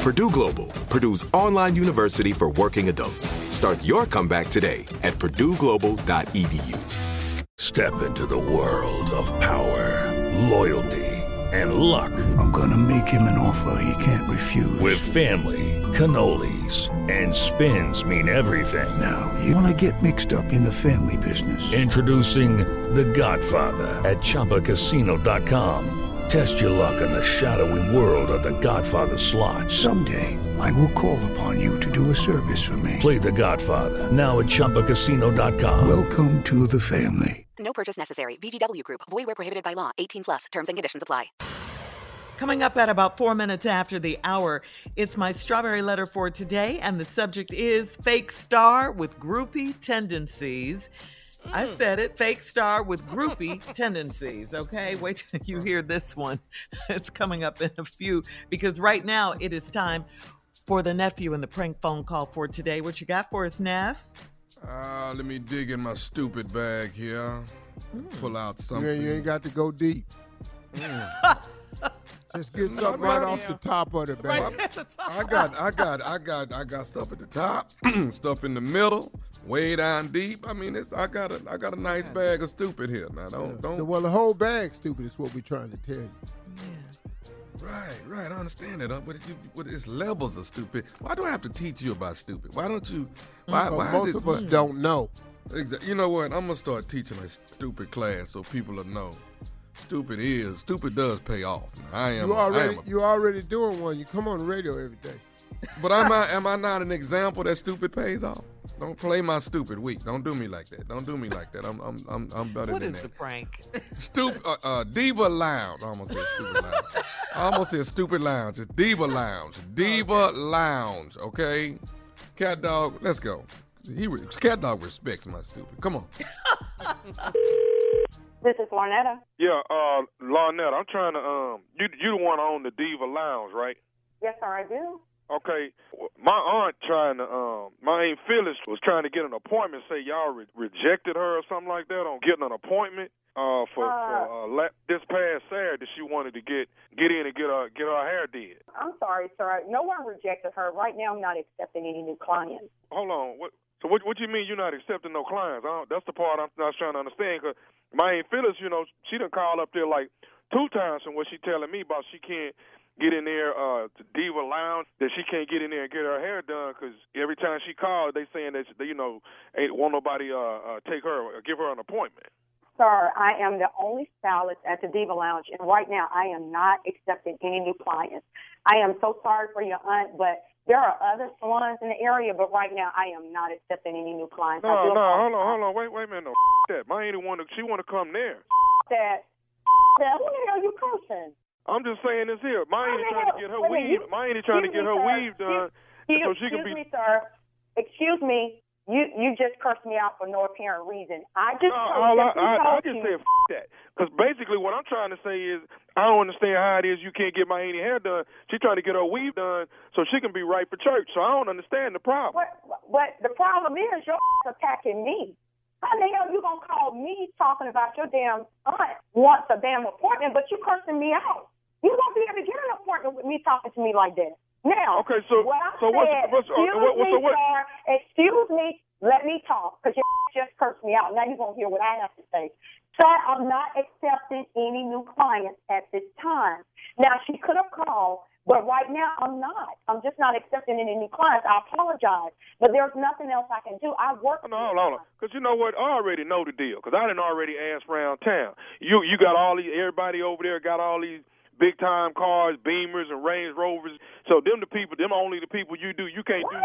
Purdue Global, Purdue's online university for working adults. Start your comeback today at purdueglobal.edu. Step into the world of power, loyalty, and luck. I'm gonna make him an offer he can't refuse. With family, cannolis, and spins mean everything. Now, you wanna get mixed up in the family business. Introducing The Godfather at ChumbaCasino.com. Test your luck in the shadowy world of The Godfather slot. Someday, I will call upon you to do a service for me. Play The Godfather now at ChumbaCasino.com. Welcome to the family. No purchase necessary. VGW Group. Void where prohibited by law. 18 plus. Terms and conditions apply. Coming up at about four minutes after the hour, it's my strawberry letter for today, and the subject is fake star with groupie tendencies. I mm. said it, fake star with groupie tendencies. Okay, wait till you hear this one. It's coming up in a few because right now it is time for the nephew and the prank phone call for today. What you got for us, Neff? Uh, let me dig in my stupid bag here. Hmm. Pull out something. ain't, you ain't got to go deep. Hmm. Just get something no, right off the top of the bag. I got, I got, I got, I got stuff at the top, stuff in the middle, way down deep. I mean, it's I got a, I got a nice bag of stupid here. Now, don't, don't. Well, the whole bag stupid is what we're trying to tell you. Yeah. Right, right. I understand that, uh, but, you, but it's levels of stupid. Why do I have to teach you about stupid? Why don't you? Why, Because why is most it, of us don't know. Exa- You know what? I'm gonna start teaching a stupid class so people will know. Stupid is stupid does pay off. Now, I am. You a- I already am a- you already doing one. You come on the radio every day. but am I am I not an example that stupid pays off? Don't play my stupid weak. Don't do me like that. Don't do me like that. I'm I'm I'm, I'm better What than that. that. the prank? Stupid uh, uh, Diva Lounge. I almost said stupid lounge. I almost said stupid lounge. It's Diva Lounge. Diva Lounge. Okay. Cat dog. Let's go. He re- cat dog respects my stupid. Come on. This is Lornetta. Yeah, uh, Lornette, I'm trying to, um, you you the one on the Diva Lounge, right? Yes, sir, I do. Okay, my aunt trying to, um, my aunt Phyllis was trying to get an appointment. Say y'all re- rejected her or something like that on getting an appointment. Uh, for, for uh, la- this past Saturday, she wanted to get get in and get her get her hair did. I'm sorry, sir. No one rejected her. Right now, I'm not accepting any new clients. Hold on, what? So what what you mean you're not accepting no clients? I don't, that's the part I'm not trying to understand. Cause my aunt Phyllis, you know, she done called up there like two times from what she telling me about she can't get in there uh to Diva Lounge that she can't get in there and get her hair done because every time she called they saying that they, you know ain't want nobody uh, uh take her or give her an appointment. Sir, I am the only stylist at the Diva Lounge, and right now, I am not accepting any new clients. I am so sorry for your aunt, but there are other salons in the area, but right now, I am not accepting any new clients. No, no, hold on, hold on, wait, wait a minute, no that. My ain't want to. She want to come there. That, that, who the hell are you cursing? I'm just saying this here. My ain't trying to get her wait weave. you- My ain't trying to get her sir. weave done Excuse, so she can be. excuse me, sir. Excuse me. You you just cursed me out for no apparent reason. I just No, told, all I, just I, I just you. said f- that. Because basically what I'm trying to say is I don't understand how it is you can't get my auntie hair done. She's trying to get her weave done so she can be right for church. So I don't understand the problem. But the problem is you're attacking me. How the hell you gonna call call me talking about your damn aunt wants a damn appointment, but you cursing me out. You won't be able to get an appointment with me talking to me like that. Now, Okay, so- what I so said, what's- uh, excuse what- what- me, so what- sir, excuse me, let me talk, because you just cursed me out. Now you're going to hear what I have to say. Sir, I'm not accepting any new clients at this time. Now, she could have called, but right now I'm not. I'm just not accepting any new clients. I apologize, but there's nothing else I can do. I work. No, hold on, hold on. Because you know what? I already know the deal. Because I didn't already ask around town. You you got all these, everybody over there got all these big time cars, Beamers and Range Rovers. So them the people, them only the people you do. You can't do.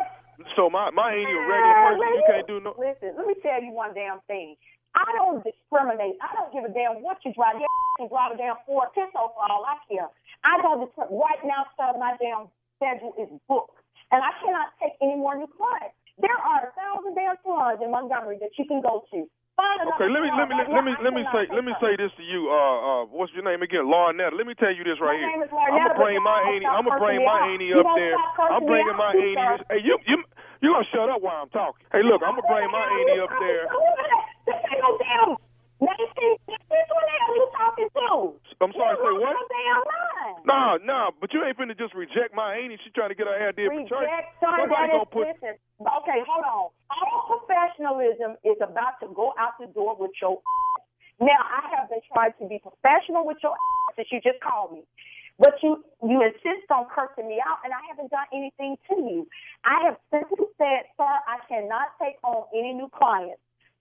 So my my ain't a regular person. You can't do no. Listen, let me tell you one damn thing. I don't discriminate. I don't give a damn what you drive. You can drive a damn Ford Pinto for all I care. I don't. Right now, my damn schedule is booked, and I cannot take any more new clients. There are a thousand damn salons in Montgomery that you can go to. Okay, let me let me let me let me say let me say this to you. Uh, uh, what's your name again? Larnetta. Let me tell you this right here. name is Larnetta, I'm gonna bring my auntie. I'm gonna bring my auntie up there. I'm bringing my auntie. Hey, you you you gonna shut up while I'm talking? Hey, look, I'm gonna bring my auntie up there. This ain't no damn. Nancy, this is the hell you talking to? I'm sorry, You say what? damn. Nah, nah, but you ain't finna just reject my auntie. She trying to get her hair did for church. Reject, Somebody gonna put. listen, okay, hold on. All professionalism is about to go out the door with your Now, I have been trying to be professional with your ass since you just called me. But you you insist on cursing me out, and I haven't done anything to you. I have simply said, sir, I cannot take on any new clients.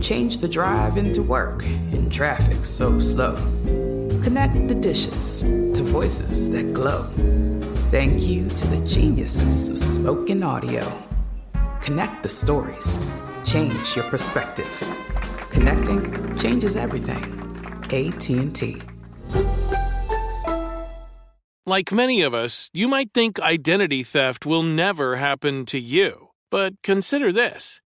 Change the drive into work in traffic so slow. Connect the dishes to voices that glow. Thank you to the geniuses of spoken audio. Connect the stories. Change your perspective. Connecting changes everything. AT&T. Like many of us, you might think identity theft will never happen to you. But consider this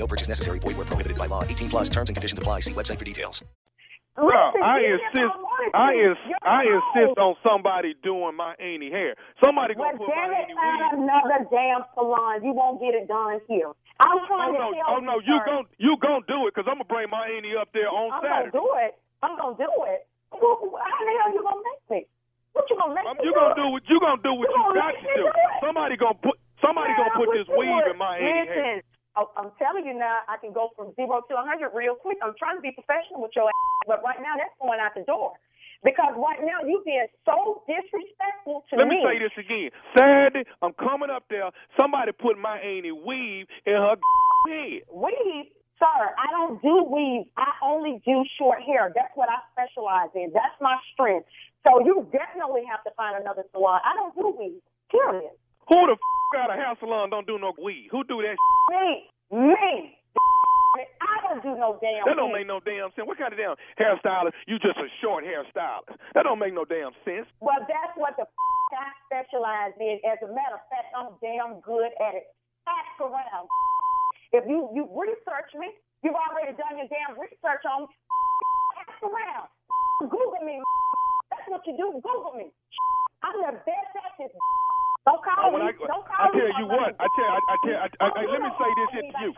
No purchase necessary. Void where prohibited by law. 18 plus terms and conditions apply. See website for details. Bro, I insist. I ins- I insist on somebody doing my auntie hair. Somebody Well, gonna put damn my it, auntie find weave. another damn salon. You won't get it done here. I'm Oh trying no, to tell oh no, you sir. gon' you gon' do it because I'm gonna bring my auntie up there on I'm Saturday. gonna do it. I'm gonna do it. Well, How the hell you gonna make me? What you gonna make Um, me you gonna do what you gonna do what You you gonna got to do. do? Somebody gonna put somebody gonna put this weave in my auntie Listen, hair. Oh, I'm telling you now, I can go from zero to a 100 real quick. I'm trying to be professional with your ass, but right now that's going out the door. Because right now you being so disrespectful to me. Let me say this again. Saturday, I'm coming up there. Somebody put my auntie weave in her head. Weave, sir, I don't do weave. I only do short hair. That's what I specialize in. That's my strength. So you definitely have to find another salon. I don't do weave. Period. Who the f- out of hair salon don't do no weave? Who do that? Me, me. I don't do no damn. That don't make no damn sense. What kind of damn hairstylist? You just a short hairstylist. That don't make no damn sense. Well, that's what the f- I specialize in. As a matter of fact, I'm damn good at it. Ask around. If you you research me, you've already done your damn research on me. Ask around. Google me. That's what you do. Google me. I'm the best at this. Don't call Oh, me. I, don't I call me. tell you what. I tell. I, I tell. I, I, I, let me say this to you.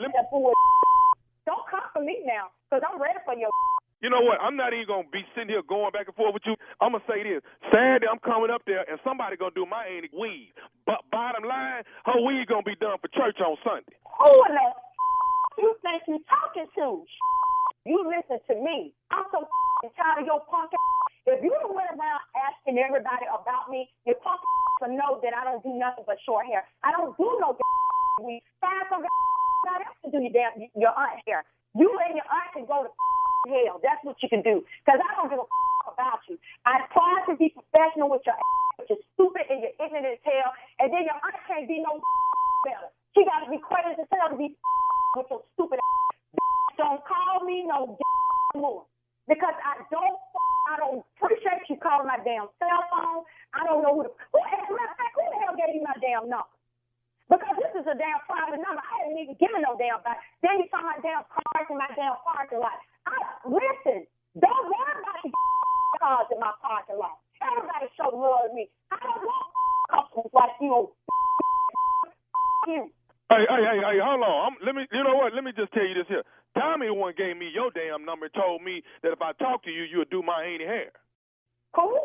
Let me. Don't come for me now, cause I'm ready for your. You know what? I'm not even gonna be sitting here going back and forth with you. I'm gonna say this: Saturday, I'm coming up there, and somebody gonna do my auntie weave. But bottom line, her weave gonna be done for church on Sunday. Who in the you think you talking to? You listen to me. I'm so tired of your punk. If you done asking everybody about me, your punk to know that I don't do nothing but short hair. I don't do no weave. Find some somebody else to do your damn your aunt hair. You and your aunt can go to hell. That's what you can do. Because I don't give a about you. I try to be professional with your but you're stupid and you're ignorant as hell. And then your aunt can't be no better. She got to be crazy as hell to be with your stupid Don't call me no more. Because I don't I don't appreciate you calling my damn cell phone. I don't know who the who, as a matter of fact, who the hell gave you my damn number? Because this is a damn private number. I didn't even give it no damn back. Then you saw my damn cars in my damn parking lot. I, listen, don't worry about the cars in my parking lot. Everybody show love to me. I don't want customers like you. you. Hey, hey, hey, hey, hold on. I'm, let me, you know what? Let me just tell you this here. Tommy one gave me your damn number and told me that if I talk to you, you would do my auntie hair. Who?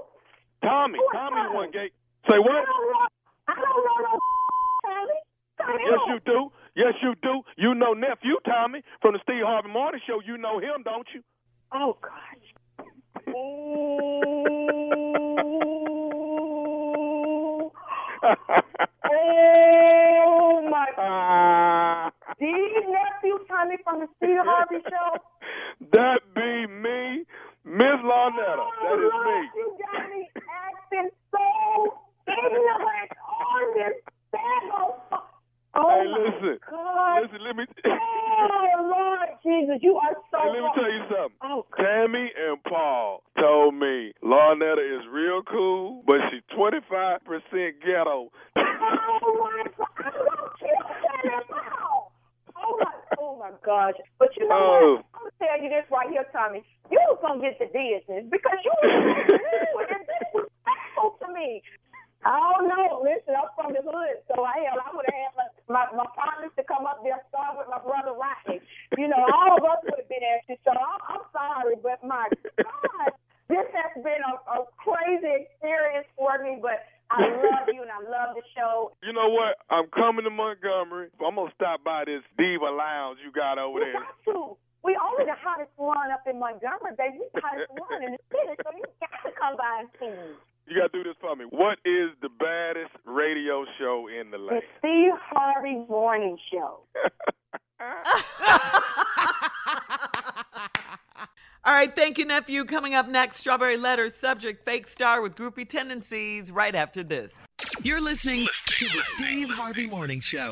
Tommy. Who Tommy Tommy? one gave. Say what? I don't know. I don't know no Tommy. Tommy Yes, you do. Yes, you do. You know nephew Tommy from the Steve Harvey Morning Show. You know him, don't you? Oh gosh. oh my. These nephew Tommy from the Steve Harvey Show. that be me, Miss Larnetta. That is Lord, me. You got me acting so ignorant on this bag Oh hey, my listen. God. Listen, let me. Oh Lord Jesus, you are so. Hey, let me tell you something. Oh, Tammy and Paul told me Larnetta is real cool, but she's 25% ghetto. Oh my God! I don't care that now. Oh my, oh my gosh! But you know Oh. what? I'm gonna tell you this right here, Tommy. You was gonna get the business because you was rude and disrespectful to me. I don't know. Listen, I'm from the hood, so I hell, I would have had my, my my partners to come up there, start with my brother Rodney. You know, all of us would have been at you. So I'm, I'm sorry, but my God, this has been a, a crazy experience for me. But I love you and I love the show. You know what? I'm coming to Montgomery. I'm gonna stop by this Diva Lounge you got over You there. got to. We only the hottest one up in Montgomery, baby. We the hottest one in the city, so you got to come by and see me. You gotta do this for me. What is the baddest radio show in the land? The? Steve Harvey Morning Show. All right, thank you, nephew. Coming up next, Strawberry Letter subject fake star with groupie tendencies right after this. You're listening to the Steve Harvey Morning Show.